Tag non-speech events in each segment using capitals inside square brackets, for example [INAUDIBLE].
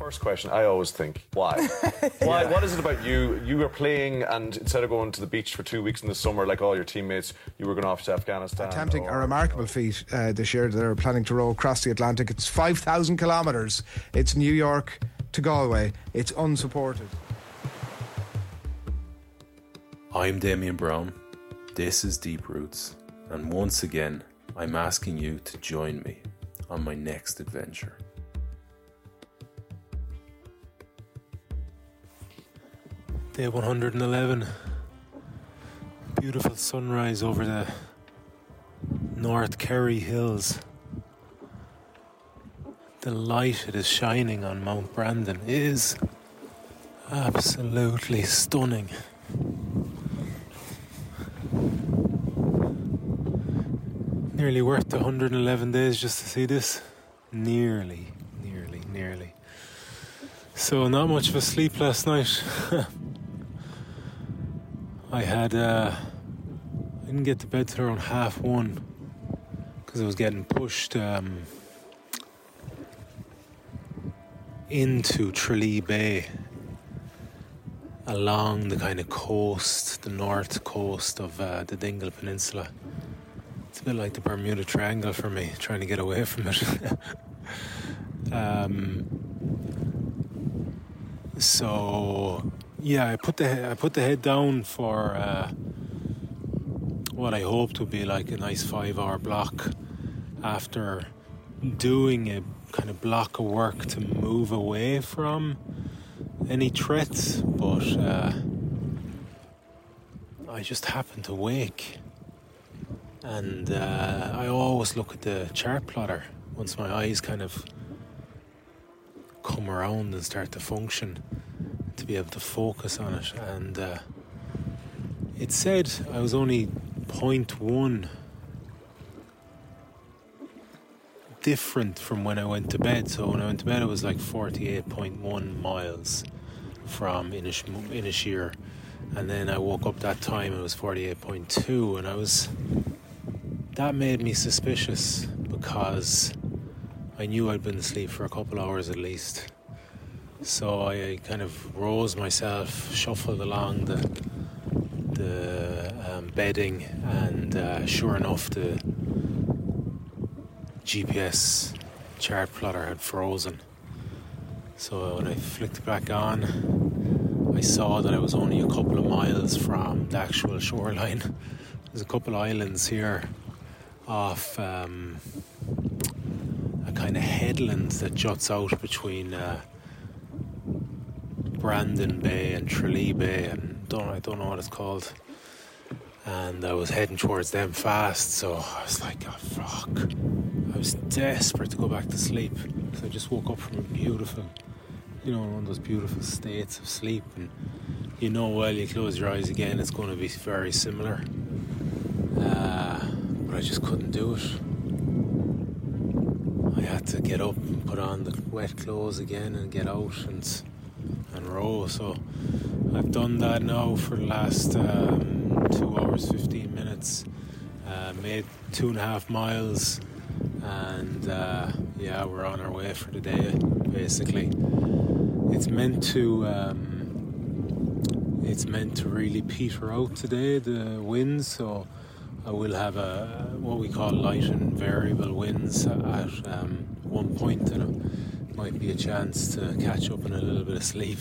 First question, I always think, why? [LAUGHS] Why? What is it about you? You were playing, and instead of going to the beach for two weeks in the summer, like all your teammates, you were going off to Afghanistan. Attempting or- a remarkable feat uh, this year. They're planning to row across the Atlantic. It's 5,000 kilometres. It's New York to Galway. It's unsupported. I'm Damian Browne. This is Deep Roots, and once again, I'm asking you to join me on my next adventure. Day 111. Beautiful sunrise over the North Kerry Hills. The light it is shining on Mount Brandon is absolutely stunning. Nearly worth the 111 days just to see this. Nearly, nearly, nearly. So, not much of a sleep last night. [LAUGHS] I had, uh, I didn't get to bed till around half one because I was getting pushed um, into Tralee Bay along the kind of coast, the north coast of uh, the Dingle Peninsula. It's a bit like the Bermuda Triangle for me, trying to get away from it. [LAUGHS] um, so yeah, I put the I put the head down for uh, what I hoped would be like a nice five-hour block after doing a kind of block of work to move away from any threats, but uh, I just happened to wake, and uh, I always look at the chart plotter once my eyes kind of come around and start to function. to be able to focus on it. And uh, it said I was only 0.1 different from when I went to bed. So when I went to bed, it was like 48.1 miles from Inish- Inisheer. And then I woke up that time, it was 48.2. And I was. That made me suspicious because I knew I'd been asleep for a couple hours at least. So I kind of rose myself, shuffled along the the um, bedding, and uh, sure enough, the GPS chart plotter had frozen. So when I flicked it back on, I saw that I was only a couple of miles from the actual shoreline. [LAUGHS] There's a couple of islands here off um, a kind of headland that juts out between uh, Brandon Bay and Tralee Bay, and don't I don't know what it's called. And I was heading towards them fast, so I was like, oh, fuck. I was desperate to go back to sleep. So I just woke up from a beautiful, you know, one of those beautiful states of sleep. And you know, while you close your eyes again, it's going to be very similar. Uh, but I I just couldn't do it. I had to get up and put on the wet clothes again and get out and and roll. So I've done that now for the last um, two hours, 15 minutes. Uh, made two and a half miles, and uh, yeah, we're on our way for the day basically. It's meant to. Um, it's meant to really peter out today, the winds, so I will have a what we call light and variable winds at um, one point, might be a chance to catch up in a little bit of sleep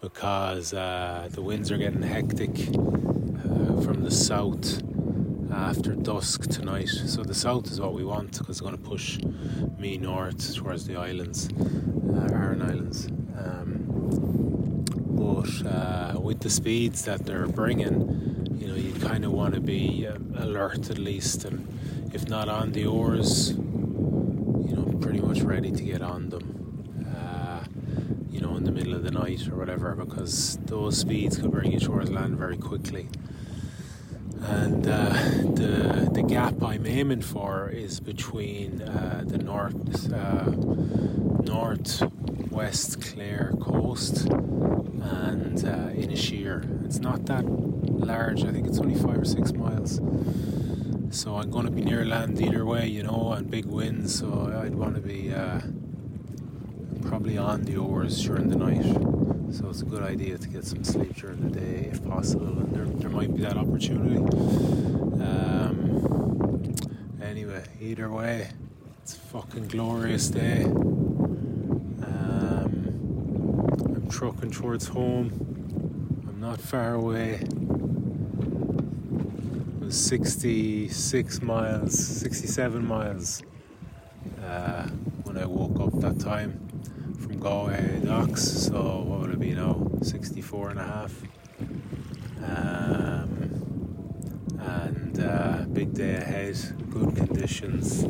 because uh, the winds are getting hectic uh, from the south after dusk tonight. So the south is what we want because it's going to push me north towards the islands, uh, Aran Islands. Um, but uh, with the speeds that they're bringing, you know, you kind of want to be uh, alert at least, and if not on the oars, pretty much ready to get on them. Uh, you know, in the middle of the night or whatever, because those speeds could bring you towards land very quickly. And uh, the the gap I'm aiming for is between uh, the north uh, northwest Clare coast and uh, Inisheer. It's not that large. I think it's only five or six miles. So I'm going to be near land either way, you know, and big winds. So I'd want to be uh, probably on the oars during the night. So it's a good idea to get some sleep during the day if possible, and there, there might be that opportunity. Um, anyway, either way, it's a fucking glorious day. Um, I'm trucking towards home. I'm not far away. It was 66 miles, 67 miles uh, when I woke up that time from Galway docks. So what would it be now? 64 and a half. Um, and uh, big day ahead, good conditions,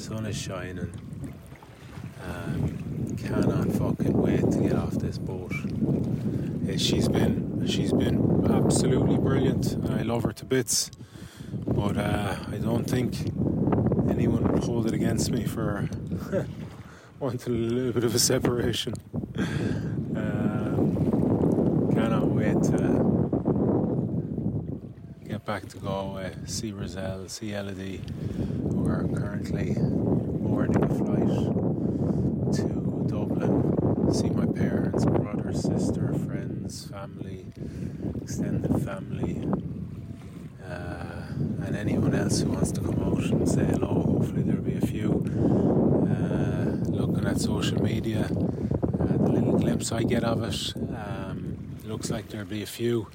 sun is shining. Um, cannot fucking wait to get off this boat. Uh, she's been she's been absolutely brilliant. I love her to bits, but uh, I don't think anyone would hold it against me for [LAUGHS] wanting a little bit of a separation. Um, cannot wait to get back to Galway, see Roselle, see Elodie. who are currently boarding a flight to Dublin, see my parents, brother, sister, friends, family, extended family, uh, and anyone else who wants to come out and say hello. Hopefully, there'll be a few. Uh, looking at social media, uh, the little glimpse I get of it, um, looks like there'll be a few.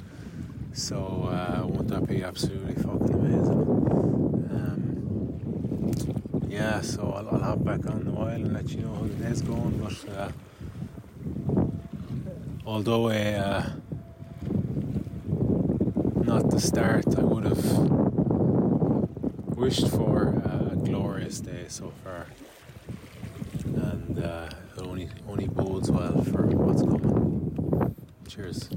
So, uh, won't that be absolutely fucking amazing? Um, yeah, so I'll, I'll hop back on the while and let you know how the day's going. But uh, although a uh, not the start I would have wished for a glorious day so far, and uh, only bodes well for what's coming. Cheers.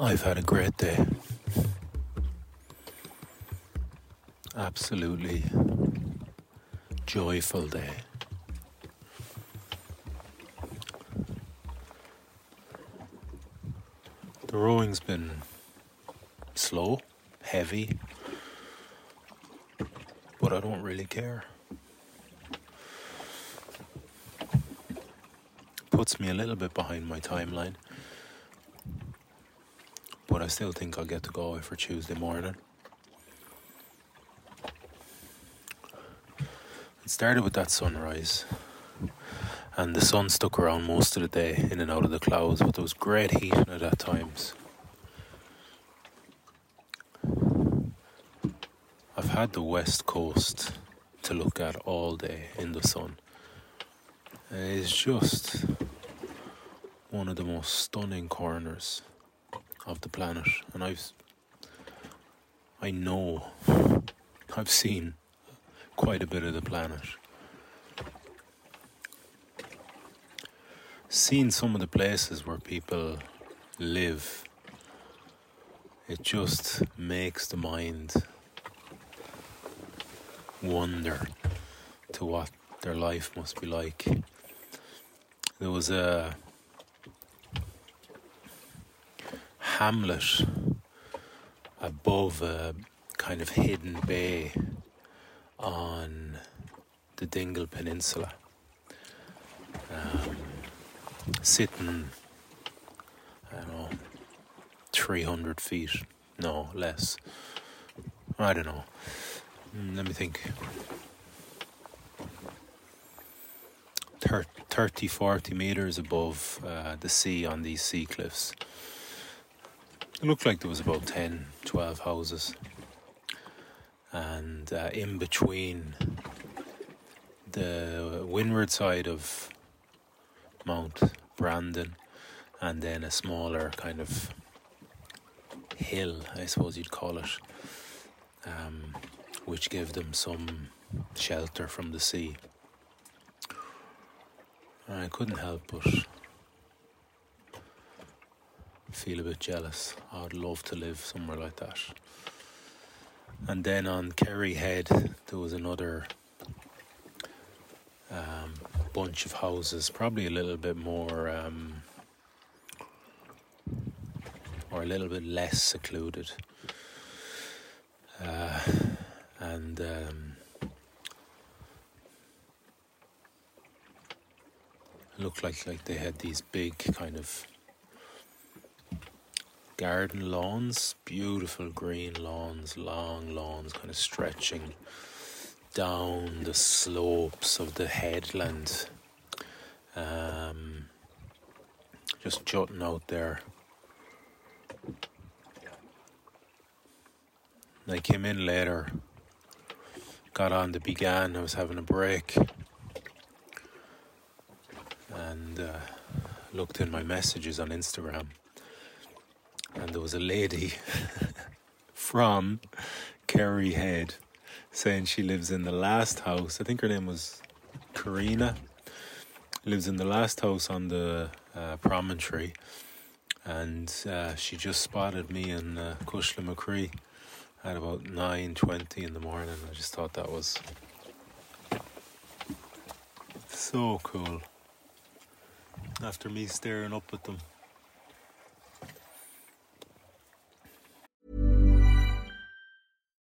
I've had a great day. Absolutely joyful day. The rowing's been slow, heavy, but I don't really care. Puts me a little bit behind my timeline but I still think I'll get to Galway for Tuesday morning. It started with that sunrise, and the sun stuck around most of the day in and out of the clouds, but there was great heat at times. I've had the west coast to look at all day in the sun. And it's just one of the most stunning corners of the planet, and I've I know I've seen quite a bit of the planet. Seen some of the places where people live, it just makes the mind wonder to what their life must be like. There was a hamlet above a kind of hidden bay on the Dingle Peninsula, um, sitting, I don't know, 300 feet, no, less. I don't know. Mm, let me think. 30, 40 meters above uh, the sea on these sea cliffs. It looked like there was about 10, 12 houses. And uh, in between the windward side of Mount Brandon and then a smaller kind of hill, I suppose you'd call it, um, which gave them some shelter from the sea. I couldn't help but feel a bit jealous. I'd love to live somewhere like that. And then on Kerry Head, there was another um, bunch of houses, probably a little bit more, um, or a little bit less secluded. Uh, and um, looked like like they had these big kind of garden lawns, beautiful green lawns, long lawns, kind of stretching down the slopes of the headland. Um, just jutting out there. I came in later, got on the began, I was having a break, uh, looked in my messages on Instagram and there was a lady [LAUGHS] from Kerry Head saying she lives in the last house. I think her name was Karina. Lives in the last house on the uh, promontory, and uh, she just spotted me in uh, Cushlamochree at about nine twenty in the morning. I just thought that was so cool. After me staring up at them.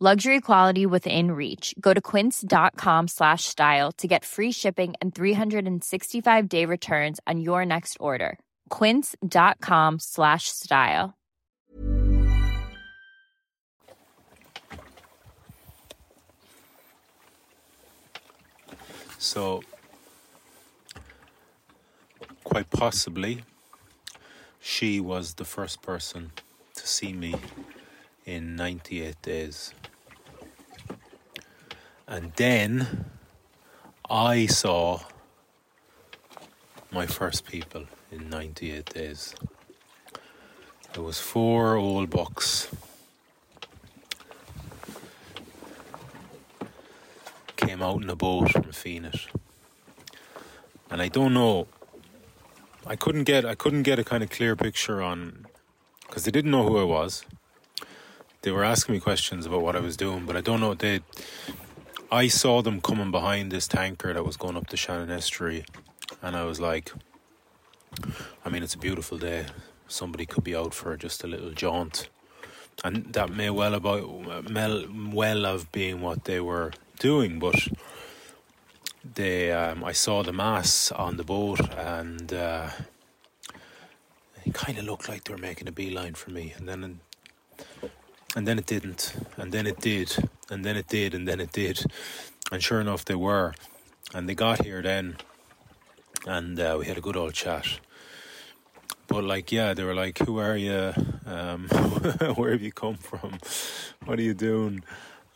Luxury quality within reach. Go to quince.com slash style to get free shipping and 365 day returns on your next order. Quince.com slash style. So, quite possibly, she was the first person to see me in 98 days. And then I saw my first people in 98 days. There was four old bucks. Came out in a boat from Fenit. And I don't know I couldn't get I couldn't get a kind of clear picture on because they didn't know who I was. They were asking me questions about what I was doing, but I don't know they I saw them coming behind this tanker that was going up the Shannon Estuary and I was like I mean it's a beautiful day somebody could be out for just a little jaunt. And that may well about well have been what they were doing, but they um, I saw the mass on the boat and uh, it kind of looked like they were making a beeline for me, and then and then it didn't, and then it did, and then it did, and then it did, and sure enough they were, and they got here then, and uh, we had a good old chat. But like yeah they were like who are you? Um, [LAUGHS] where have you come from? What are you doing?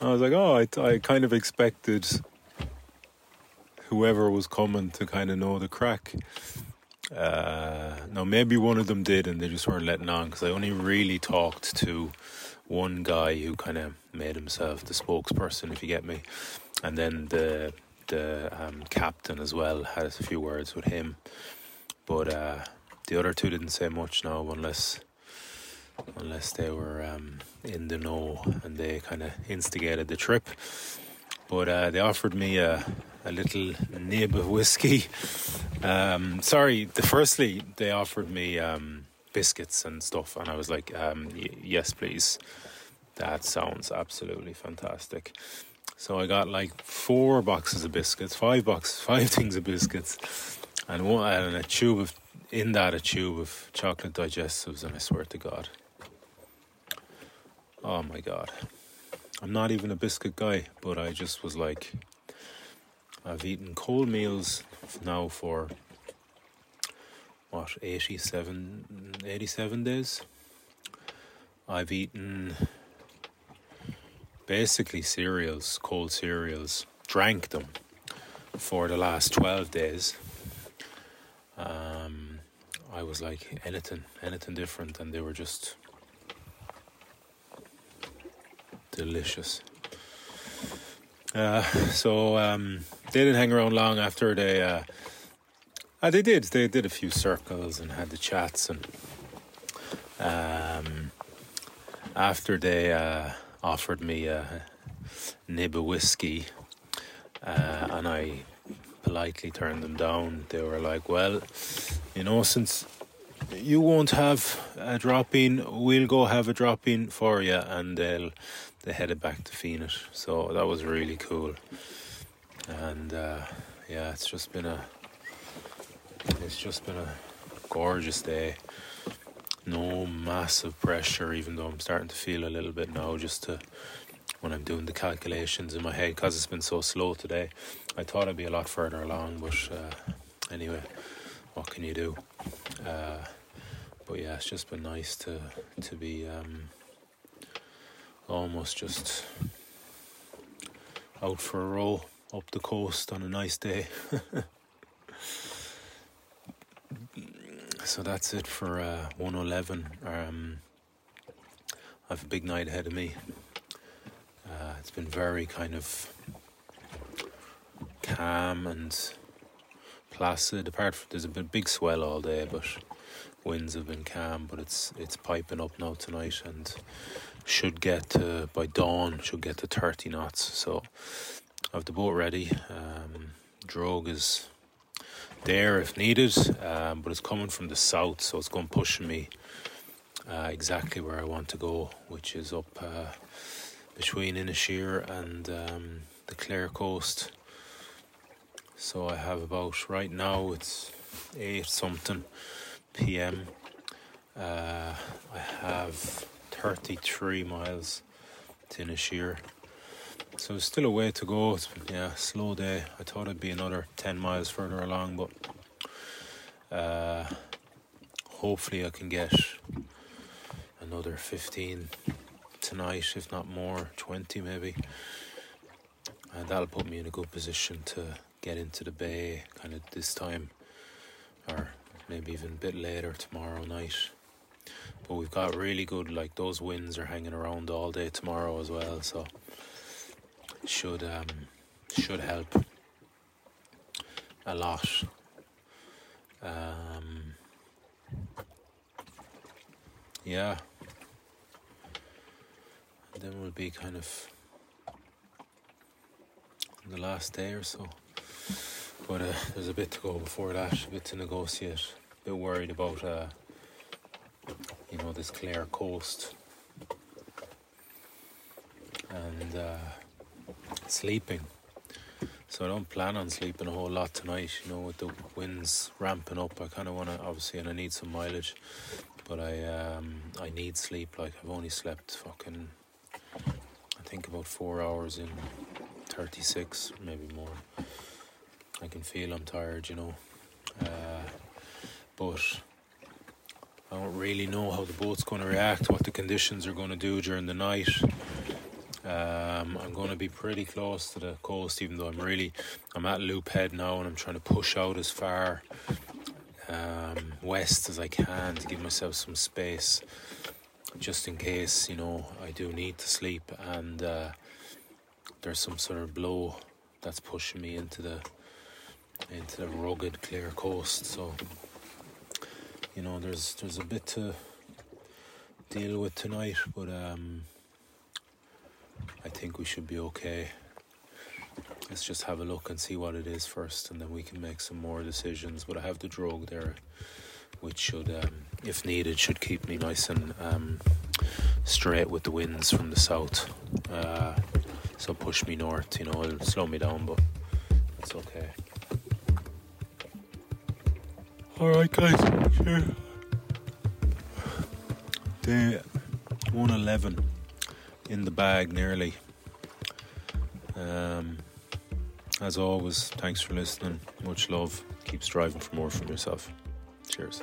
I was like oh I, I kind of expected whoever was coming to kind of know the crack. Uh, now maybe one of them did and they just weren't letting on because i only really talked to one guy who kind of made himself the spokesperson if you get me and then the the um, captain as well had a few words with him but uh, the other two didn't say much now, unless unless they were um, in the know and they kind of instigated the trip. But uh, they offered me a, a little nib of whiskey. [LAUGHS] Um, sorry, the firstly they offered me um, biscuits and stuff, and I was like, um, "Yes, please." That sounds absolutely fantastic. So I got like four boxes of biscuits, five boxes, [LAUGHS] five things of biscuits, and one and a tube of in that a tube of chocolate digestives, and I swear to God, oh my God, I'm not even a biscuit guy, but I just was like, I've eaten cold meals now for what 87, 87 days. I've eaten basically cereals, cold cereals, drank them for the last 12 days. Um, I was like anything, anything different, and they were just delicious. Uh, so um, they didn't hang around long after they. Uh, uh, they did. They did a few circles and had the chats, and um, after they uh, offered me a nib of whiskey, uh, and I politely turned them down. They were like, "Well, you know, since you won't have a drop in, we'll go have a drop in for you," and they'll they headed back to Fenit. So that was really cool. And uh, yeah, it's just been a it's just been a gorgeous day. No massive pressure, even though I'm starting to feel a little bit now, just to when I'm doing the calculations in my head because it's been so slow today. I thought I'd be a lot further along, but uh, anyway, what can you do? Uh, but yeah, it's just been nice to to be um, almost just out for a row up the coast on a nice day. [LAUGHS] so that's it for uh, 111. Um, I have a big night ahead of me. Uh, it's been very kind of calm and placid. Apart from there's a big swell all day, but winds have been calm. But it's it's piping up now tonight and should get to, by dawn should get to 30 knots. So I have the boat ready. Um, drogue is there if needed, um, but it's coming from the south, so it's going pushing me uh, exactly where I want to go, which is up uh, between Inisheer and um, the Clare coast. So I have about right now it's eight something p.m. Uh, I have 33 miles to Inisheer. So still a way to go. It's yeah, slow day. I thought it'd be another 10 miles further along, but uh, hopefully I can get another 15 tonight, if not more, 20 maybe. And that'll put me in a good position to get into the bay kind of this time or maybe even a bit later tomorrow night. But we've got really good, like those winds are hanging around all day tomorrow as well, so should um, should help a lot. Um, yeah. Then we'll be kind of the last day or so. But uh, there's a bit to go before that, a bit to negotiate. A bit worried about, uh, you know, this Clare coast and uh, sleeping. So I don't plan on sleeping a whole lot tonight. You know, with the winds ramping up, I kind of want to obviously, and I need some mileage. But I um, I need sleep. Like I've only slept fucking, I think about four hours in thirty six, maybe more. I can feel I'm tired. You know, uh, but I don't really know how the boat's going to react, what the conditions are going to do during the night. Um, I'm going to be pretty close to the coast, even though I'm really I'm at Loop Head now, and I'm trying to push out as far um, west as I can to give myself some space, just in case you know I do need to sleep and uh, there's some sort of blow that's pushing me into the into the rugged Clare coast. So you know there's there's a bit to deal with tonight, but um, I think we should be okay. Let's just have a look and see what it is first, and then we can make some more decisions. But I have the drogue there, which should, um, if needed, should keep me nice and um, straight with the winds from the south. Uh, so push me north, you know, it'll slow me down, but it's okay. Alright, guys, sure. Day 111 in the bag nearly. Um, as always, thanks for listening. Much love. Keep striving for more from yourself. Cheers.